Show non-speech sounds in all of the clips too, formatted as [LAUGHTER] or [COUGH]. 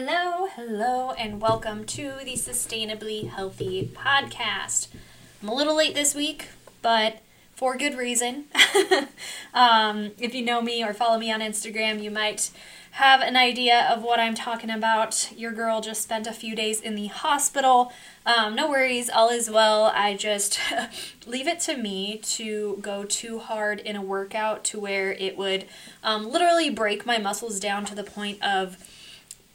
Hello, hello, and welcome to the Sustainably Healthy podcast. I'm a little late this week, but for good reason. [LAUGHS] um, if you know me or follow me on Instagram, you might have an idea of what I'm talking about. Your girl just spent a few days in the hospital. Um, no worries, all is well. I just [LAUGHS] leave it to me to go too hard in a workout to where it would um, literally break my muscles down to the point of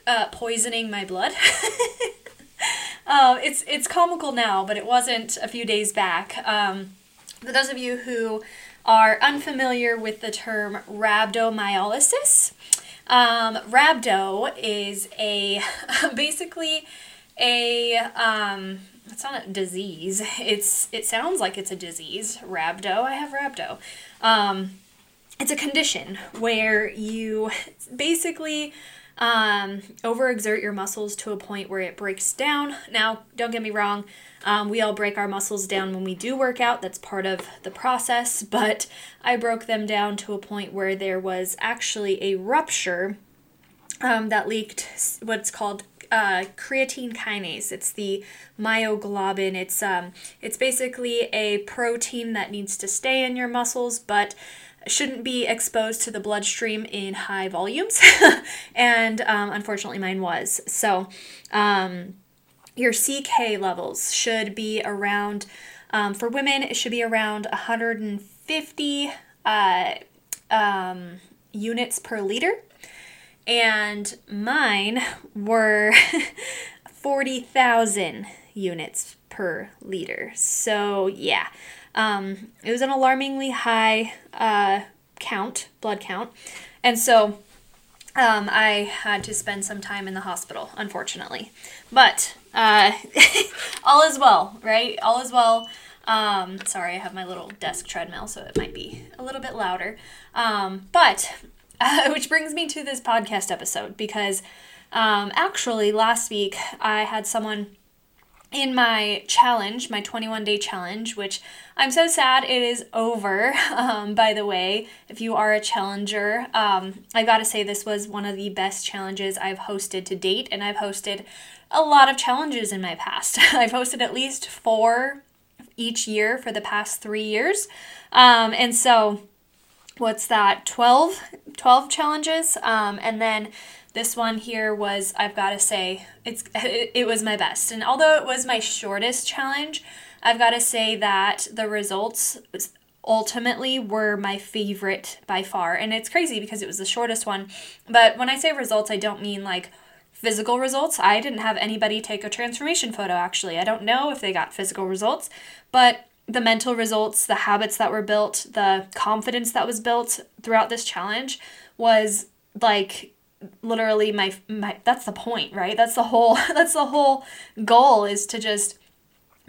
uh, poisoning my blood. [LAUGHS] uh, it's it's comical now, but it wasn't a few days back. Um, for those of you who are unfamiliar with the term rhabdomyolysis, um, rhabdo is a [LAUGHS] basically a um, it's not a disease. It's it sounds like it's a disease. Rhabdo. I have rhabdo. Um, it's a condition where you basically um, overexert your muscles to a point where it breaks down. Now, don't get me wrong, um, we all break our muscles down when we do work out. That's part of the process, [LAUGHS] but I broke them down to a point where there was actually a rupture um, that leaked what's called uh, creatine kinase. It's the myoglobin. It's um, it's basically a protein that needs to stay in your muscles, but shouldn't be exposed to the bloodstream in high volumes. [LAUGHS] and um, unfortunately, mine was. So, um, your CK levels should be around, um, for women, it should be around 150 uh, um, units per liter. And mine were [LAUGHS] 40,000 units per liter. So, yeah. Um, it was an alarmingly high uh, count, blood count. And so um, I had to spend some time in the hospital, unfortunately. But uh, [LAUGHS] all is well, right? All is well. Um, sorry, I have my little desk treadmill, so it might be a little bit louder. Um, but, uh, [LAUGHS] which brings me to this podcast episode because um, actually last week I had someone in my challenge, my 21 day challenge, which I'm so sad it is over, [LAUGHS] um, by the way. If you are a challenger, um, I gotta say this was one of the best challenges I've hosted to date, and I've hosted a lot of challenges in my past. [LAUGHS] I've hosted at least four each year for the past three years. Um, and so, what's that 12 12 challenges um, and then this one here was I've got to say it's [LAUGHS] it, was my best. And although it was my shortest challenge, I've got to say that the results ultimately were my favorite by far. And it's crazy because it was the shortest one. But when I say results, I don't mean like physical results. I didn't have anybody take a transformation photo actually. I don't know if they got physical results, but the mental results, the habits that were built, the confidence that was built throughout this challenge was like literally my my that's the point right? That's the whole [LAUGHS] that's the whole goal is to just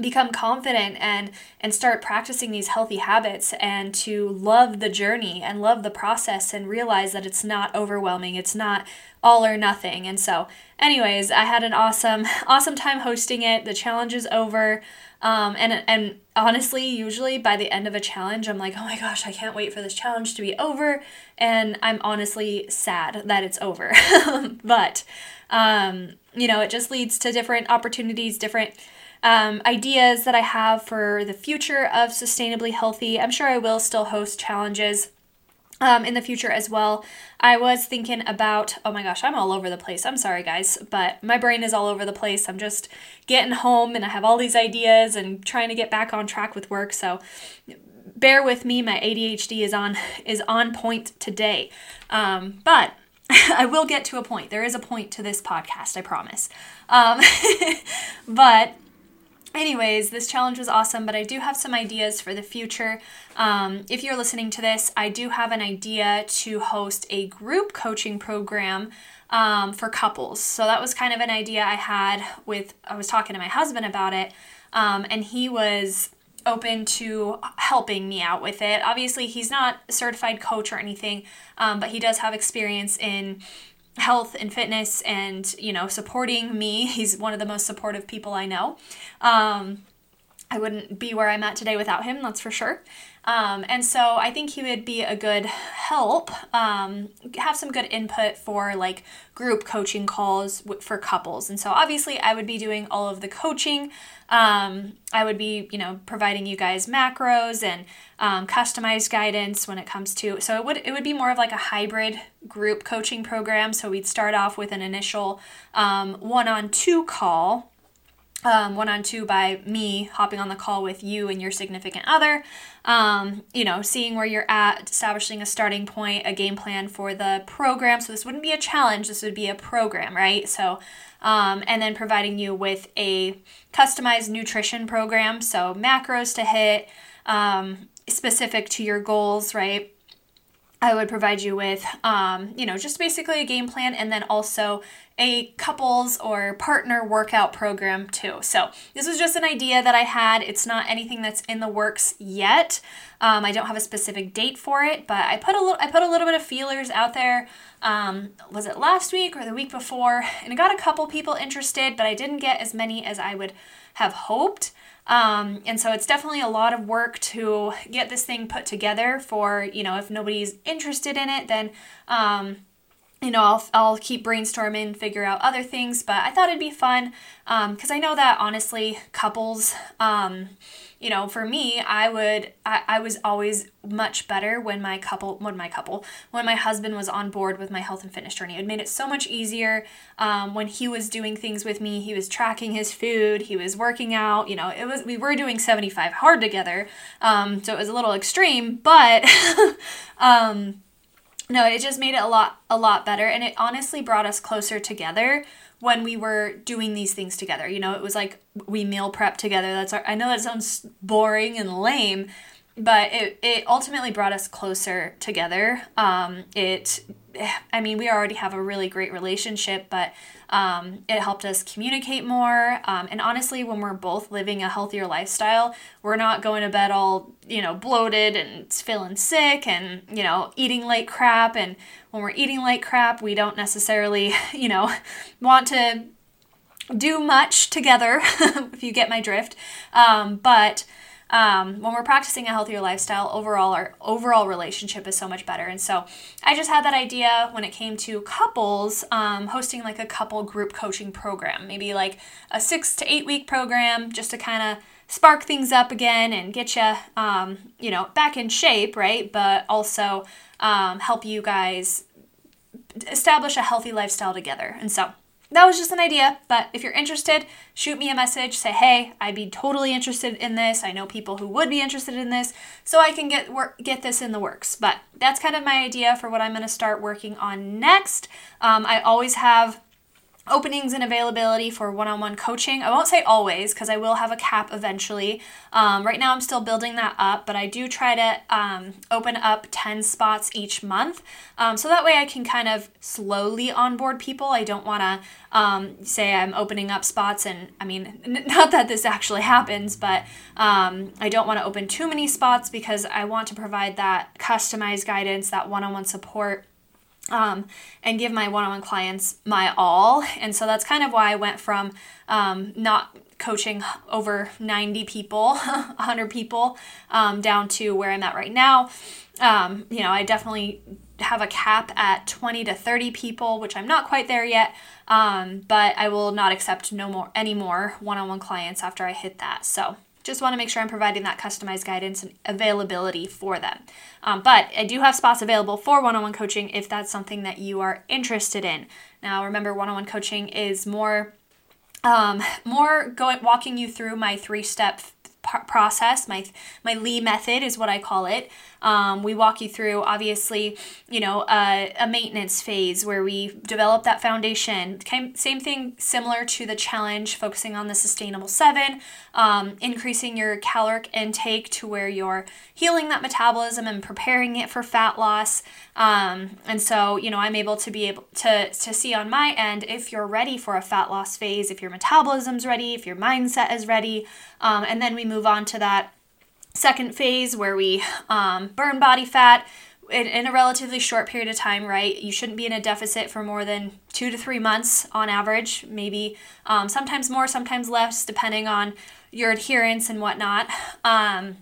become confident and and start practicing these healthy habits and to love the journey and love the process and realize that it's not overwhelming it's not all or nothing. And so anyways i had an awesome [LAUGHS] awesome time hosting it. The challenge is over. Um, and and honestly, usually by the end of a challenge, I'm like, oh my gosh, I can't wait for this challenge to be over, and I'm honestly sad that it's over. [LAUGHS] but um, you know, it just leads to different opportunities, different um, ideas that I have for the future of sustainably healthy. I'm sure I will still host challenges um, in the future as well. I was thinking about, oh my gosh, I'm all over the place. I'm sorry, guys, but my brain is all over the place. I'm just getting home and I have all these ideas and trying to get back on track with work. So bear with me. My ADHD is on is on point today, um, but. [LAUGHS] I will get to a point. There is a point to this podcast, I promise. Um, [LAUGHS] but anyways, this challenge was awesome, but I do have some ideas for the future. Um, if you're listening to this, I do have an idea to host a group coaching program um, for couples. So that was kind of an idea I had with, I was talking to my husband about it, um, and he was open to helping me out with it. Obviously, he's not a certified coach or anything, um, but he does have experience in health and fitness and you know supporting me [LAUGHS] he's one of the most supportive people i know um, I wouldn't be where I'm at today without him, that's for sure. Um, and so I think he would be a good help, um, have some good input for like group coaching calls for couples. And so obviously I would be doing all of the coaching. Um, I would be, you know, providing you guys macros and um, customized guidance when it comes to. So it would it would be more of like a hybrid group coaching program. So we'd start off with an initial um, one-on-two call um, one on two by me hopping on the call with you and your significant other. Um, you know, seeing where you're at, establishing a starting point, a game plan for the program. So this wouldn't be a challenge, this would be a program, right? So, um, and then providing you with a customized nutrition program. So macros to hit, um, specific to your goals, right? I would provide you with, um, you know, just basically a game plan and then also a couples or partner workout program too. So this was just an idea that I had. It's not anything that's in the works yet. Um, I don't have a specific date for it, but I put a little I put a little bit of feelers out there. Um, was it last week or the week before? And I got a couple people interested, but I didn't get as many as I would have hoped. Um, and so it's definitely a lot of work to get this thing put together for, you know, if nobody's interested in it, then, um, you know, I'll, I'll keep brainstorming, figure out other things, but I thought it'd be fun because um, I know that honestly, couples, um, you know, for me, I would, I, I was always much better when my couple, when my couple, when my husband was on board with my health and fitness journey. It made it so much easier um, when he was doing things with me. He was tracking his food, he was working out. You know, it was we were doing seventy five hard together, um, so it was a little extreme, but. [LAUGHS] um, no, it just made it a lot a lot better and it honestly brought us closer together when we were doing these things together. You know, it was like we meal prep together. That's our I know that sounds boring and lame, but it it ultimately brought us closer together. Um it I mean, we already have a really great relationship, but um, it helped us communicate more. Um, and honestly, when we're both living a healthier lifestyle, we're not going to bed all, you know, bloated and feeling sick and, you know, eating like crap. And when we're eating like crap, we don't necessarily, [LAUGHS] you know, want to do much together, [LAUGHS] if you get my drift. Um, but um, when we're practicing a healthier lifestyle, overall our overall relationship is so much better. And so I just had that idea when it came to couples, um, hosting like a couple group coaching program, maybe like a six to eight week program, just to kind of spark things up again and get you, um, you know, back in shape, right? But also um, help you guys establish a healthy lifestyle together. And so that was just an idea, but if you're interested, shoot me a message. Say, hey, I'd be totally interested in this. I know people who would be interested in this, so I can get work get this in the works. But that's kind of my idea for what I'm going to start working on next. Um, I always have openings and availability for one-on-one coaching. I won't say always because i will have a cap eventually. Um, right now i'm still building that up but i do try to um, open up 10 spots each month um, so that way i can kind of slowly onboard people. I don't want to um, say i'm opening up spots and i mean [LAUGHS] n- not that this actually happens but um, i don't want to open too many spots because i want to provide that customized guidance that one-on-one support um, and give my one on one clients my all. And so that's kind of why I went from um, not coaching over 90 people, [LAUGHS] 100 people, um, down to where I'm at right now. Um, you know, I definitely have a cap at 20 to 30 people, which I'm not quite there yet. Um, but I will not accept no more any more one-on-one clients after I hit that. So just want to make sure I'm providing that customized guidance and availability for them. Um, but I do have spots available for one on one coaching if that's something that you are interested in. Now, remember, one on one coaching is more. Um, more going walking you through my three step process my my lee method is what i call it. Um, we walk you through obviously you know a, maintenance phase where we develop that foundation. Same thing similar to the challenge focusing on the sustainable seven um, increasing your caloric intake to where you're healing that metabolism and preparing it for fat loss. Um, and so you know i'm able to be able to to see on my end if you're ready for a fat loss phase if your metabolism's ready if your mindset is ready. Um, and then we move on to that second phase where we um, burn body fat in, in a relatively short period of time, right? You shouldn't be in a deficit for more than two to three months on average, maybe um, sometimes more, sometimes less, depending on your adherence and whatnot. Um,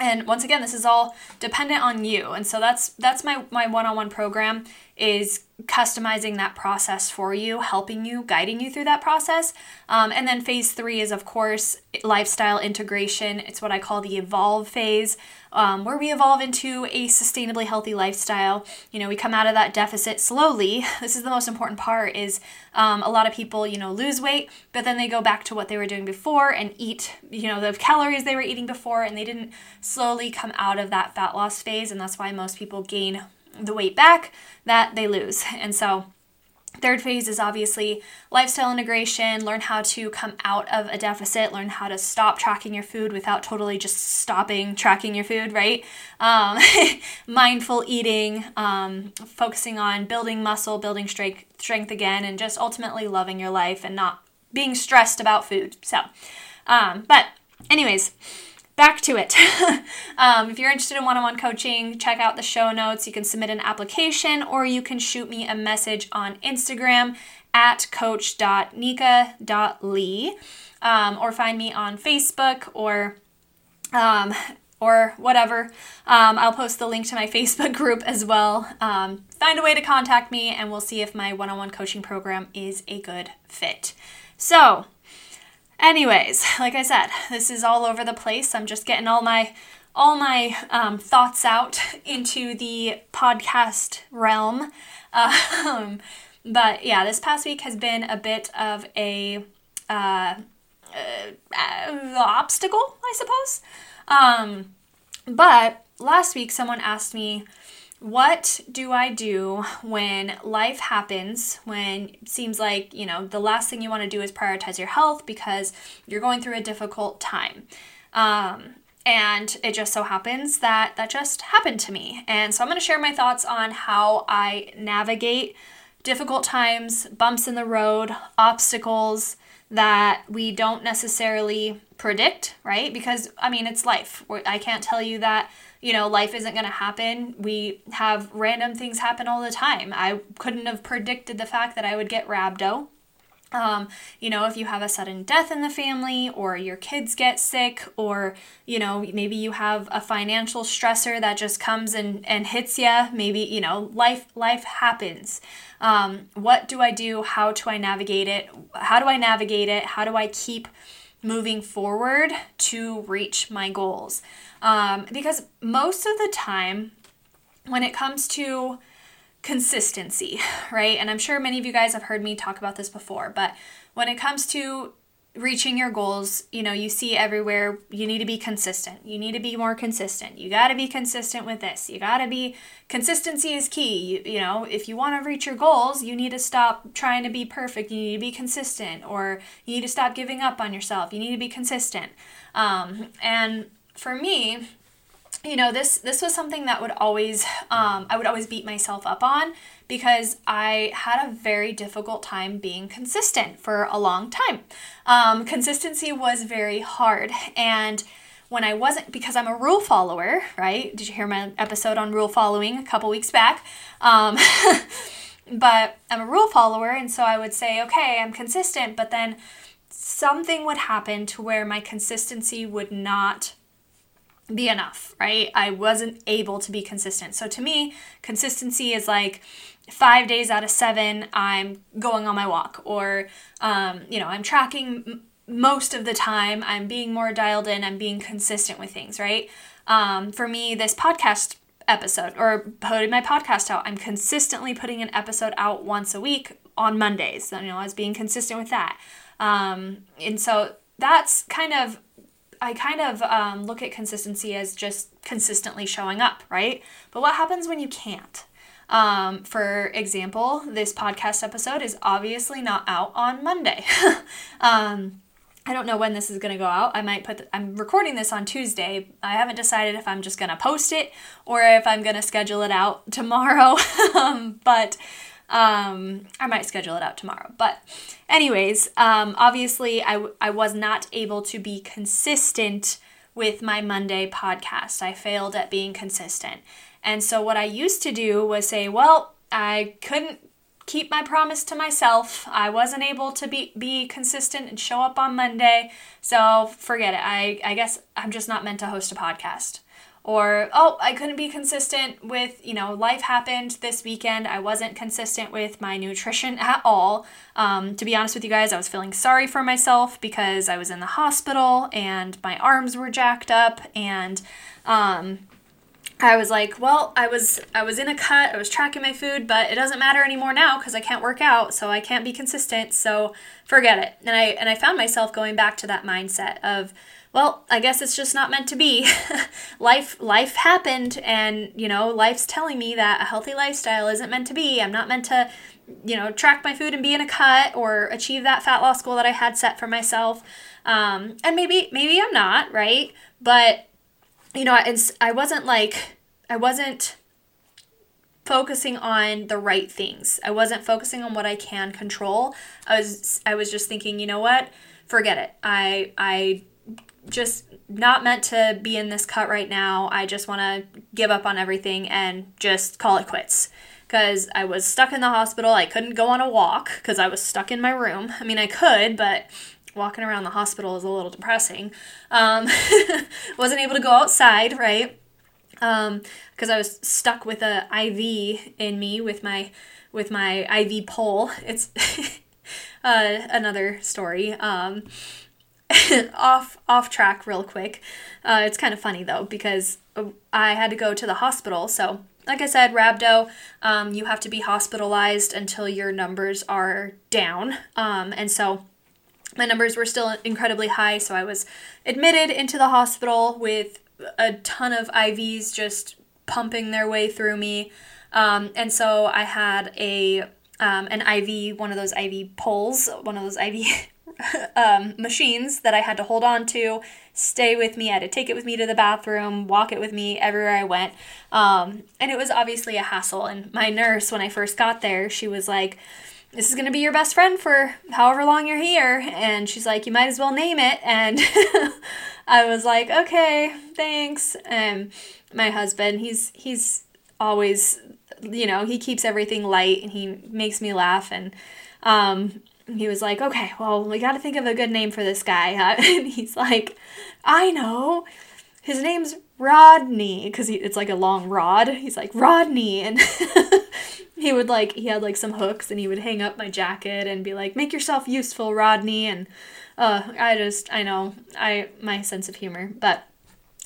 and once again this is all dependent on you and so that's that's my my one-on-one program is customizing that process for you helping you guiding you through that process. Um, and then phase three is of course lifestyle integration. It's what i call the evolve phase um, where we evolve into a sustainably healthy lifestyle. You know we come out of that deficit slowly. [LAUGHS] This is the most important part is um, a lot of people you know lose weight but then they go back to what they were doing before and eat you know the calories they were eating before and they didn't slowly come out of that fat loss phase and that's why most people gain the weight back that they lose and so Third phase is obviously lifestyle integration, learn how to come out of a deficit, learn how to stop tracking your food without totally just stopping tracking your food, right? Um, [LAUGHS] mindful eating, um, focusing on building muscle, building strength, strength again, and just ultimately loving your life and not being stressed about food. So, um, but, anyways, back to it. [LAUGHS] um, if you're interested in one on one coaching, check out the show notes. You can submit an application or you can shoot me a message on Instagram at coach.knica.lee um, or find me on Facebook or um, or whatever. Um, I'll post the link to my [LAUGHS] Facebook group as well. Um, find a way to contact me, and we'll see if my one on one coaching program is a good fit. So, Anyways, like I said, this is all over the place. I'm just getting all my all my um, thoughts out [LAUGHS] into the podcast realm. [LAUGHS] Um, but yeah, this past week has been a bit of a uh, uh, obstacle, I suppose. Um, but last week, someone asked me what do I do when life happens, when it seems like, you know, the last thing you want to do is prioritize your health because you're going through a difficult time? Um, and it just so happens that that just happened to me. And so I'm going to share my thoughts on how I navigate difficult times, bumps in the road, obstacles that we don't necessarily predict, right? Because I mean, it's life. I can't tell you that you know, life isn't going to happen. We have random things happen all the time. I couldn't have predicted the fact that I would get rhabdo. Um, you know, if you have a sudden death in the family, or your kids get sick, or you know, maybe you have a financial stressor that just comes and, and hits you. Maybe you know, life life happens. Um, what do I do? How do I navigate it? How do I navigate it? How do I keep moving forward to reach my goals? Um, because most of the time, when it comes to consistency, right? And I'm sure many of you guys have heard me talk about this before, but when it comes to reaching your goals, you know, you see everywhere you need to be consistent. You need to be more consistent. You got to be consistent with this. You got to be consistency is key. You, you know, if you want to reach your goals, you need to stop trying to be perfect. You need to be consistent or you need to stop giving up on yourself. You need to be consistent. Um, and for me, you know this this was something that would always um, i would always beat myself up on because i had a very difficult time being consistent for a long time. Um, consistency was very hard. And when i wasn't because i'm a rule follower right? Did you hear my episode on rule following a couple weeks back? Um, [LAUGHS] but i'm a rule follower and so i would say okay i'm consistent but then something would happen to where my consistency would not be enough, right? I wasn't able to be consistent. So to me, consistency is like five days out of seven, I'm going on my walk, or, um, you know, I'm tracking m- most of the time, I'm being more dialed in, I'm being consistent with things, right? Um, for me, this podcast episode or putting my podcast out, I'm consistently putting an episode out once a week on Mondays. You know, I was being consistent with that. Um, and so that's kind of I kind of um, look at consistency as just consistently showing up, right? But what happens when you can't? Um, for example, this podcast episode is obviously not out on Monday. [LAUGHS] um, I don't know when this is going to go out. I might put, the, I'm recording this on Tuesday. I haven't decided if I'm just going to post it or if I'm going to schedule it out [LAUGHS] tomorrow. [LAUGHS] Um, but um, I might schedule it out tomorrow. But, anyways, um, obviously, I, was not able to be consistent with my Monday podcast. I failed at being consistent. And so what I used to do was say, well, I couldn't keep my promise to myself. I wasn't able to be be consistent and show up on Monday. So forget it. I I guess I'm just not meant to host a podcast or oh i couldn't be consistent with you know life happened this weekend. I wasn't consistent with my nutrition at all. Um, to be honest with you guys i was feeling sorry for myself because i was in the hospital and my arms were jacked up. And um, I was like, well, I was I was in a cut, I was tracking my food, but it doesn't matter anymore now because I can't work out, so I can't be consistent, so forget it. And I and I found myself going back to that mindset of well, I guess it's just not meant to be. [LAUGHS] life life happened and, you know, life's telling me that a healthy lifestyle isn't meant to be. I'm not meant to, you know, track my food and be in a cut or achieve that fat loss goal that I had set for myself. Um, and maybe maybe I'm not, right? But you know, it's I wasn't like I wasn't focusing on the right things. I wasn't focusing on what I can control. I was I was just thinking, you know what? Forget it. I I just not meant to be in this cut right now. I just want to give up on everything and just call it quits. Because I was stuck in the hospital. I couldn't go on a walk because I was stuck in my room. I mean, I could, but walking around the hospital is a little depressing. Um, [LAUGHS] wasn't able to go outside, right? Because um, I was stuck with a IV in me with my with my IV pole. It's [LAUGHS] uh, another story. Um, [LAUGHS] off off track real quick. Uh, it's kind of funny though because I had to go to the hospital. So, like I said, rhabdo, um, you have to be hospitalized until your numbers are down. Um, and so my numbers were still incredibly high. So I was admitted into the hospital with a ton of IVs just pumping their way through me. Um, and so I had a um, an IV, one of those IV poles, one of those IV [LAUGHS] [LAUGHS] um, machines that I had to hold on to, stay with me. I had to take it with me to the bathroom, walk it with me everywhere I went. Um, and it was obviously a hassle. And my nurse, when I first got there, she was like, this is going to be your best friend for however long you're here. And she's like, you might as well name it. And [LAUGHS] I was like, okay, thanks. And my husband, he's, he's always, you know, he keeps everything light and he makes me laugh. And, um, he was like, okay, well, we got to think of a good name for this guy. Huh? [LAUGHS] and he's like, I know. His name's Rodney because it's like a long rod. He's like, Rodney. [LAUGHS] And he would like, he had like some hooks and he would hang up my jacket and be like, make yourself useful, Rodney. And uh, I just, I know, I, my sense of humor. But,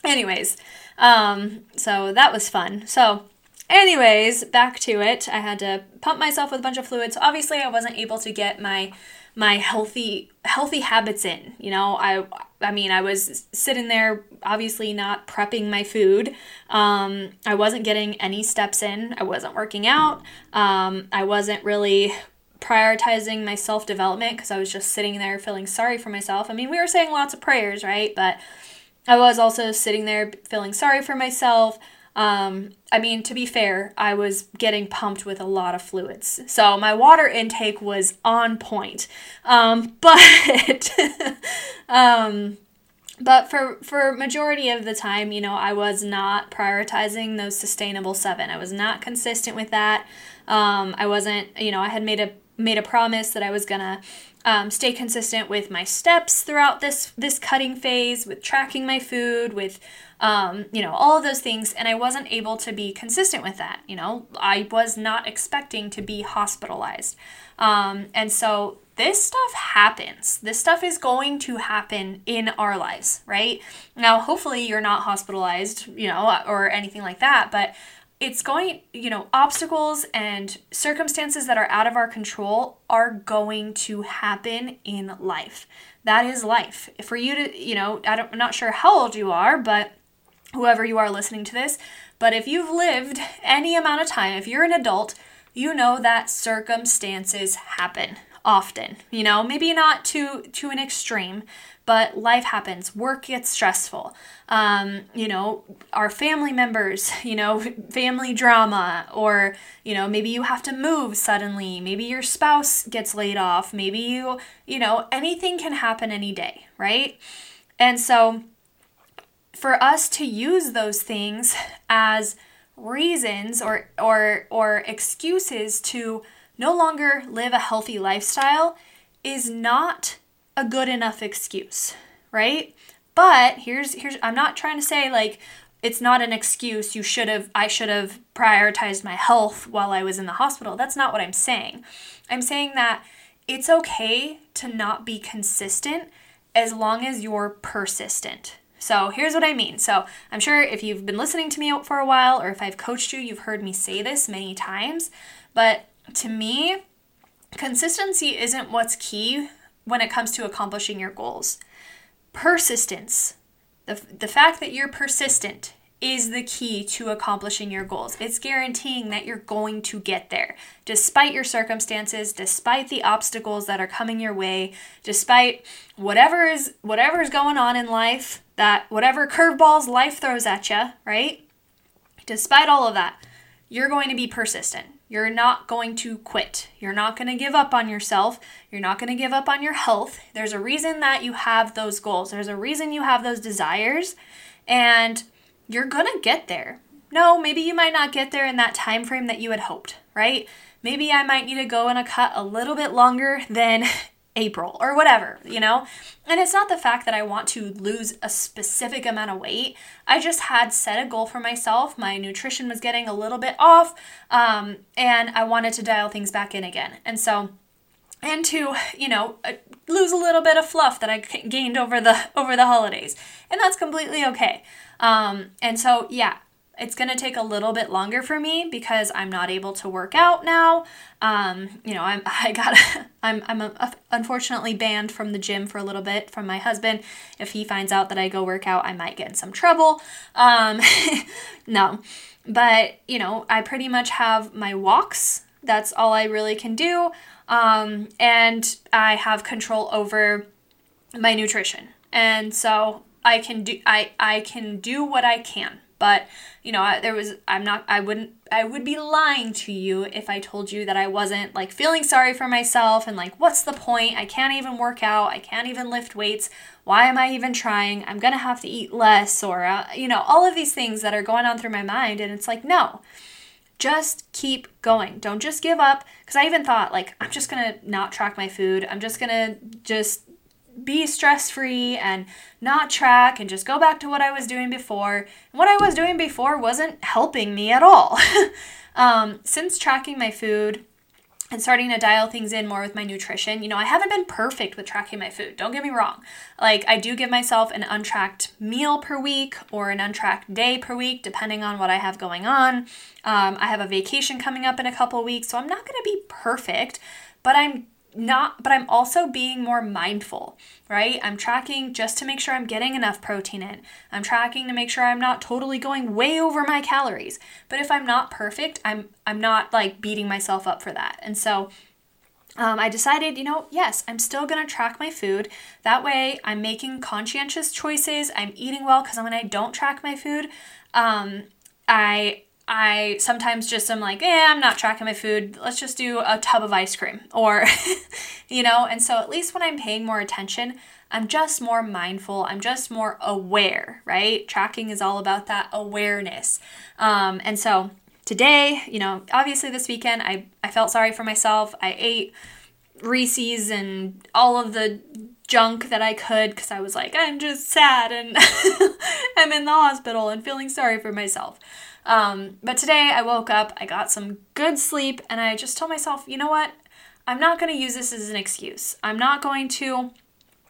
anyways, um, so that was fun. So, Anyways, back to it. I had to pump myself with a bunch of fluids. Obviously, I wasn't able to get my my healthy healthy habits in. You know, I I mean, I was sitting there obviously not prepping my food. Um, I wasn't getting any steps in. I wasn't working out. Um, I wasn't really prioritizing my self development because I was just sitting there feeling sorry for myself. I mean, we were saying lots of prayers, right? But I was also sitting there feeling sorry for myself. Um, I mean, to be fair, I was getting pumped with a lot of fluids. So my water intake was on point. Um, [LAUGHS] but um, but for for majority of the time, you know, I was not prioritizing those sustainable 7. I was not consistent with that. Um, I wasn't, you know, I had made a made a promise that I was to um, stay consistent with my steps throughout this this cutting phase with tracking my food with um, you know all of those things and i wasn't able to be consistent with that you know i was not expecting to be hospitalized um, and so this stuff happens this stuff is going to happen in our lives right now hopefully you're not hospitalized you know or anything like that but it's going, you know, obstacles and circumstances that are out of our control are going to happen in life. That is life. For you to, you know, I don't, I'm not sure how old you are, but whoever you are listening to this, but if you've lived any amount of time, if you're an adult, you know that circumstances happen often. You know, maybe not to to an extreme, but life happens. Work gets stressful. Um, you know, our family members, you know, [LAUGHS] family drama, or, you know, maybe you have to move suddenly. Maybe your spouse gets laid off. Maybe you, you know, anything can happen any day, right? And so for us to use those things as reasons or or or excuses to no longer live a healthy lifestyle is not a good enough excuse, right? But here's here's I'm not trying to say like it's not an excuse you should have I should have prioritized my health while I was in the hospital. That's not what I'm saying. I'm saying that it's okay to not be consistent as long as you're persistent. So here's what I mean. So I'm sure if you've been listening to me for a while or if I've coached you, you've heard me say this many times. But to me, consistency isn't what's key when it comes to accomplishing your goals. Persistence, the, the fact that you're persistent is the key to accomplishing your goals. It's guaranteeing that you're going to get there despite your circumstances, despite the obstacles that are coming your way, despite whatever is whatever is going on in life, that whatever curveballs life throws at you, right? Despite all of that, you're going to be persistent. You're not going to quit. You're not going to give up on yourself. You're not going to give up on your health. There's a reason that you have those goals. There's a reason you have those desires and you're going to get there. No, maybe you might not get there in that time frame that you had hoped, right? Maybe I might need to go in a cut a little bit longer than [LAUGHS] April or whatever, you know? And it's not the fact that I want to lose a specific amount of weight. I just had set a goal for myself. My nutrition was getting a little bit off, um, and I wanted to dial things back in again. And so, and to, you know, uh, lose a little bit of fluff that I gained over the [LAUGHS] over the holidays. And that's completely okay. Um, and so, yeah, it's going to take a little bit longer for me because I'm not able to work out now. Um, you know, I'm [LAUGHS] I got I'm I'm a, a, unfortunately banned from the gym for a little bit from my husband. If he finds out that I go work out, I might get in some trouble. Um, [LAUGHS] no, but you know, I pretty much have my walks. That's all I really can do, um, and I have control over my nutrition, and so I can do I I can do what I can but you know I, there was i'm not i wouldn't i would be lying to you if i told you that i wasn't like feeling sorry for myself and like what's the point? I can't even work out. I can't even lift weights. Why am i even trying? I'm gonna have to eat less or uh, you know all of these things that are going on through my mind. And it's like no just keep going. Don't just give up. Because i even thought like i'm just gonna not track my food. I'm just gonna just be stress free and not track and just go back to what I was doing before. What I was doing before wasn't helping me at all. [LAUGHS] um, since tracking my food and starting to dial things in more with my nutrition, you know, I haven't been perfect with tracking my food. Don't get me wrong. Like, I do give myself an untracked meal per week or an untracked day per week, depending on what I have going on. Um, I have a vacation coming up in a couple weeks, so I'm not going to be perfect, but I'm not but I'm also being more mindful, right? I'm tracking just to make sure I'm getting enough protein in. I'm tracking to make sure I'm not totally going way over my calories. But if I'm not perfect, I'm I'm not like beating myself up for that. And so um, I decided, you know, yes, I'm still gonna track my food. That way, I'm making conscientious choices. I'm eating well because when I don't track my food, um, I I sometimes just am like, eh, I'm not tracking my food. Let's just do a tub of ice cream. [LAUGHS] Or, you know, and so at least when I'm paying more attention, I'm just more mindful. I'm just more aware, right? Tracking is all about that awareness. Um, and so today, you know, obviously this weekend, I, I felt sorry for myself. I ate Reese's and all of the junk that I could because I was like, I'm just sad and [LAUGHS] I'm in the hospital and feeling sorry for myself. Um, but today I woke up, I got some good sleep, and I just told myself, you know what? I'm not going to use this as an excuse. I'm not going to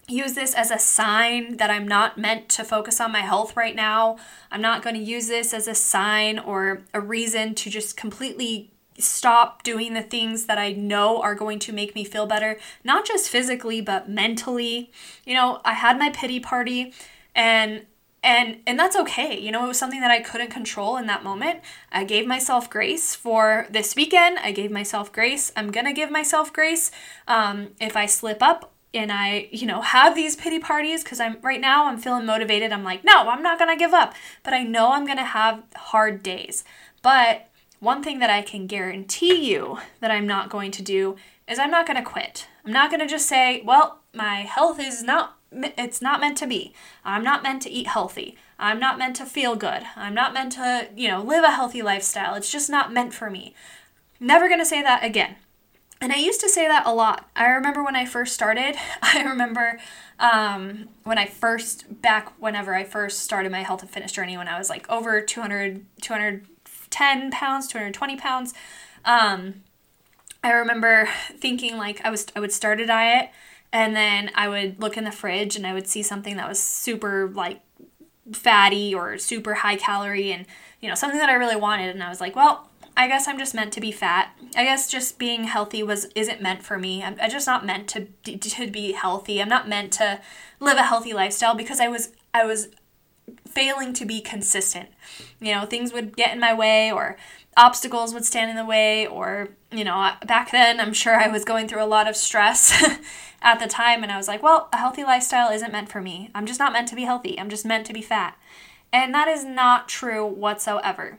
use this as a sign that I'm not meant to focus on my health right now. I'm not going to use this as a sign or a reason to just completely stop doing the things that I know are going to make me feel better, not just physically, but mentally. You know, I had my pity party and and and that's okay. You know it was something that i couldn't control in that moment. I gave myself grace for this weekend. I gave myself grace. I'm gonna give myself grace um, if i slip up and i you know have these pity parties because i'm right now i'm feeling motivated. I'm like no i'm not gonna give up. But i know i'm gonna have hard days. But one thing that i can guarantee you that i'm not going to do is i'm not gonna quit. I'm not gonna just say well my health is not it's not meant to be. I'm not meant to eat healthy. I'm not meant to feel good. I'm not meant to, you know, live a healthy lifestyle. It's just not meant for me. Never going to say that again. And I used to say that a lot. I remember when I first started, [LAUGHS] I remember um, when I first, back whenever I first started my health and fitness journey, when I was like over 200, 210 pounds, 220 pounds. Um, I remember thinking like I was, I would start a diet and then I would look in the fridge and I would see something that was super like fatty or super high calorie and, you know, something that I really wanted. And I was like, well, I guess I'm just meant to be fat. I guess just being healthy was isn't meant for me. I'm, I'm just not meant to to be healthy. I'm not meant to live a healthy lifestyle because I was I was failing to be consistent. You know, things would get in my way or obstacles would stand in the way or, you know, back then I'm sure I was going through a lot of stress [LAUGHS] at the time and I was like, well, a healthy lifestyle isn't meant for me. I'm just not meant to be healthy. I'm just meant to be fat. And that is not true whatsoever.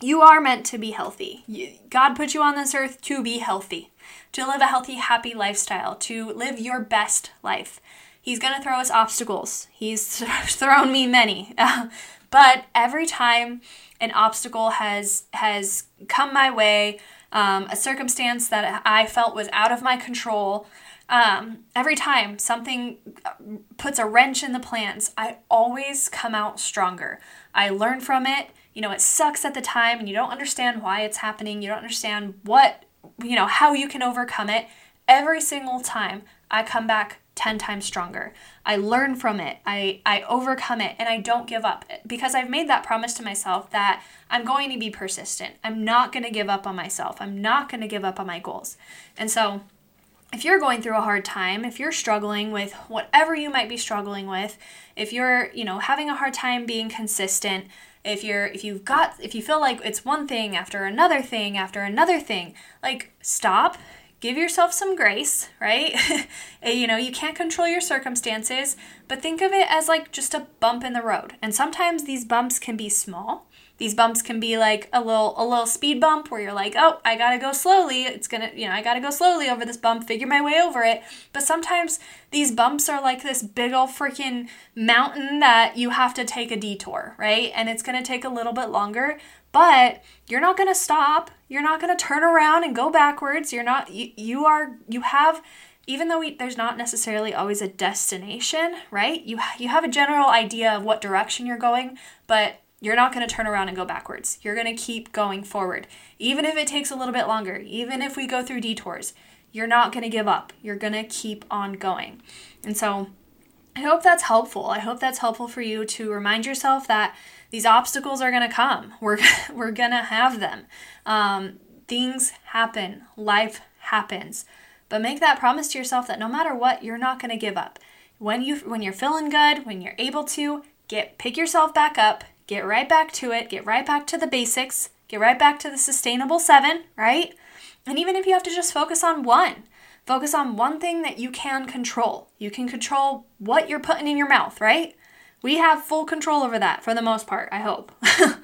You are meant to be healthy. God put you on this earth to be healthy, to live a healthy, happy lifestyle, to live your best life. He's going to throw us obstacles. He's [LAUGHS] thrown me many. [LAUGHS] but every time an obstacle has has come my way, um, a circumstance that I felt was out of my control, um, every time something puts a wrench in the plans, I always come out stronger. I learn from it you know, it sucks at the time and you don't understand why it's happening, you don't understand what, you know, how you can overcome it. Every single time I come back 10 times stronger. I learn from it. I, I overcome it and I don't give up because I've made that promise to myself that I'm going to be persistent. I'm not going to give up on myself. I'm not going to give up on my goals. And so, if you're going through a hard time, if you're struggling with whatever you might be struggling with, if you're, you know, having a hard time being consistent, if you're if you've got if you feel like it's one thing after another thing after another thing like stop give yourself some grace right? [LAUGHS] You know you can't control your circumstances but think of it as like just a bump in the road. And sometimes these bumps can be small. These bumps can be like a little a little speed bump where you're like oh i gotta go slowly. It's gonna you know i gotta go slowly over this bump figure my way over it. But sometimes these bumps are like this big old freaking mountain that you have to take a detour right? And it's gonna take a little bit longer but you're not gonna stop you're not gonna turn around and go backwards you're not you, you are you have even though we, there's not necessarily always a destination, right? You you have a general idea of what direction you're going, but you're not going to turn around and go backwards. You're going to keep going forward. Even if it takes a little bit longer, even if we go through detours, you're not going to give up. You're going to keep on going. And so I hope that's helpful. I hope that's helpful for you to remind yourself that these obstacles are going to come. We're, [LAUGHS] we're going to have them. Um, things happen, life happens. But make that promise to yourself that no matter what, you're not going to give up. When you when you're feeling good, when you're able to, get pick yourself back up, get right back to it, get right back to the basics, get right back to the sustainable seven, right? And even if you have to just focus on one, focus on one thing that you can control. You can control what you're putting in your mouth, right? We have full control over that for the most part, I hope.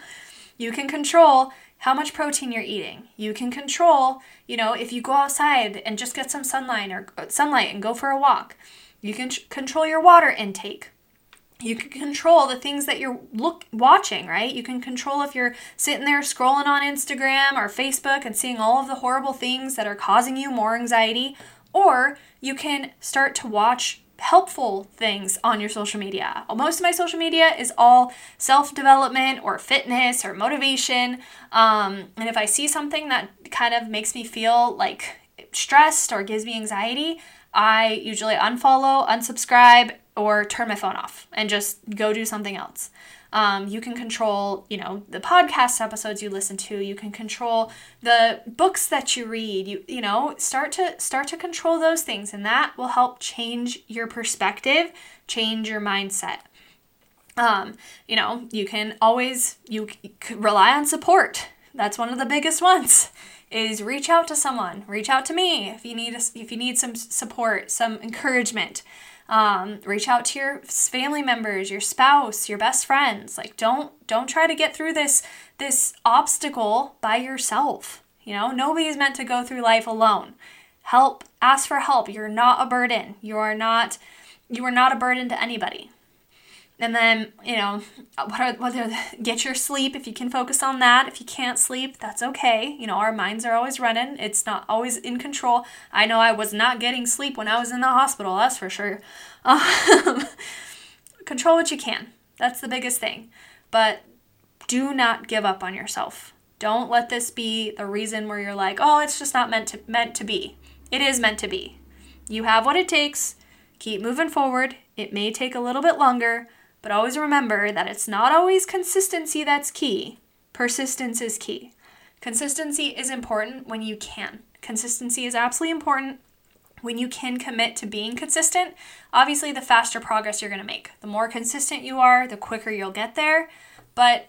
[LAUGHS] you can control how much protein you're eating. You can control, you know, if you go outside and just get some sunlight or uh, sunlight and go for a walk. You can control your water intake you can control the things that you're look watching right you can control if you're sitting there scrolling on instagram or facebook and seeing all of the horrible things that are causing you more anxiety or you can start to watch helpful things on your social media most of my social media is all self-development or fitness or motivation um, and if i see something that kind of makes me feel like stressed or gives me anxiety i usually unfollow unsubscribe or turn my phone off and just go do something else. Um, you can control, you know, the podcast episodes you listen to. You can control the books that you read. You, you know, start to start to control those things, and that will help change your perspective, change your mindset. Um, you know, you can always you rely on support. That's one of the biggest ones. Is reach out to someone. Reach out to me if you need a, if you need some support, some encouragement. Um, reach out to your family members, your spouse, your best friends. Like don't don't try to get through this this obstacle by yourself. You know, nobody's meant to go through life alone. Help, ask for help. You're not a burden. You are not you are not a burden to anybody. And then, you know, whether get your sleep if you can focus on that. If you can't sleep, that's okay. You know, our minds are always running. It's not always in control. I know I was not getting sleep when I was in the hospital, that's for sure. [LAUGHS] Um, control what you can. That's the biggest thing. But do not give up on yourself. Don't let this be the reason where you're like, "Oh, it's just not meant to meant to be." It is meant to be. You have what it takes. Keep moving forward. It may take a little bit longer, but always remember that it's not always consistency that's key. Persistence is key. Consistency is important when you can. Consistency is absolutely important when you can commit to being consistent. Obviously, the faster progress you're going to make. The more consistent you are, the quicker you'll get there. But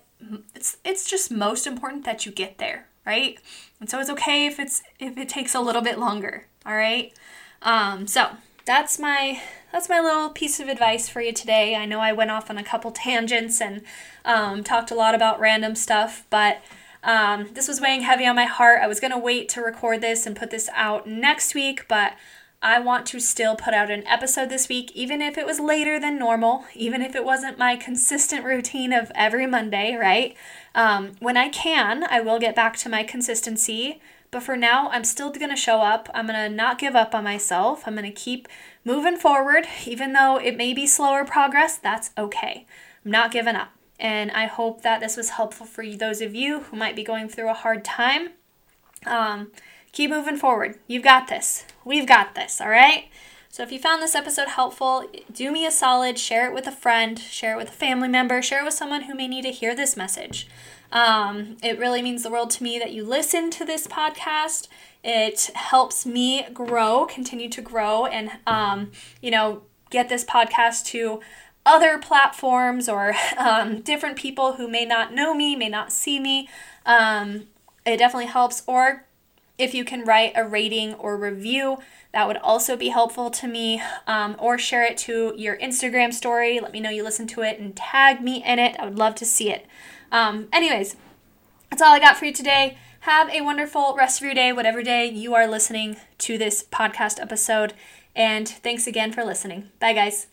it's it's just most important that you get there, right? And so it's okay if it's if it takes a little bit longer. All right. Um, so that's my that's my little piece of advice for you today. I know I went off on a couple tangents and um, talked a lot about random stuff, but um, this was weighing heavy on my heart. I was gonna wait to record this and put this out next week, but I want to still put out an episode this week, even if it was later than normal, even if it wasn't my consistent routine of every Monday, right? Um, when I can, I will get back to my consistency. But for now, I'm still going to show up. I'm going to not give up on myself. I'm going to keep moving forward, even though it may be slower progress. That's okay. I'm not giving up. And I hope that this was helpful for you, those of you who might be going through a hard time. Um, keep moving forward. You've got this. We've got this, all right? So if you found this episode helpful, do me a solid, share it with a friend, share it with a family member, share it with someone who may need to hear this message. Um, it really means the world to me that you listen to this podcast. It helps me grow, continue to grow, and, um, you know, get this podcast to other platforms or [LAUGHS] um, different people who may not know me, may not see me. Um, it definitely helps. Or if you can write a rating or review, that would also be helpful to me. Um, or share it to your Instagram story. Let me know you listen to it and tag me in it. I would love to see it. Um, anyways, that's all I got for you today. Have a wonderful rest of your day, whatever day you are listening to this podcast episode. And thanks again for listening. Bye, guys.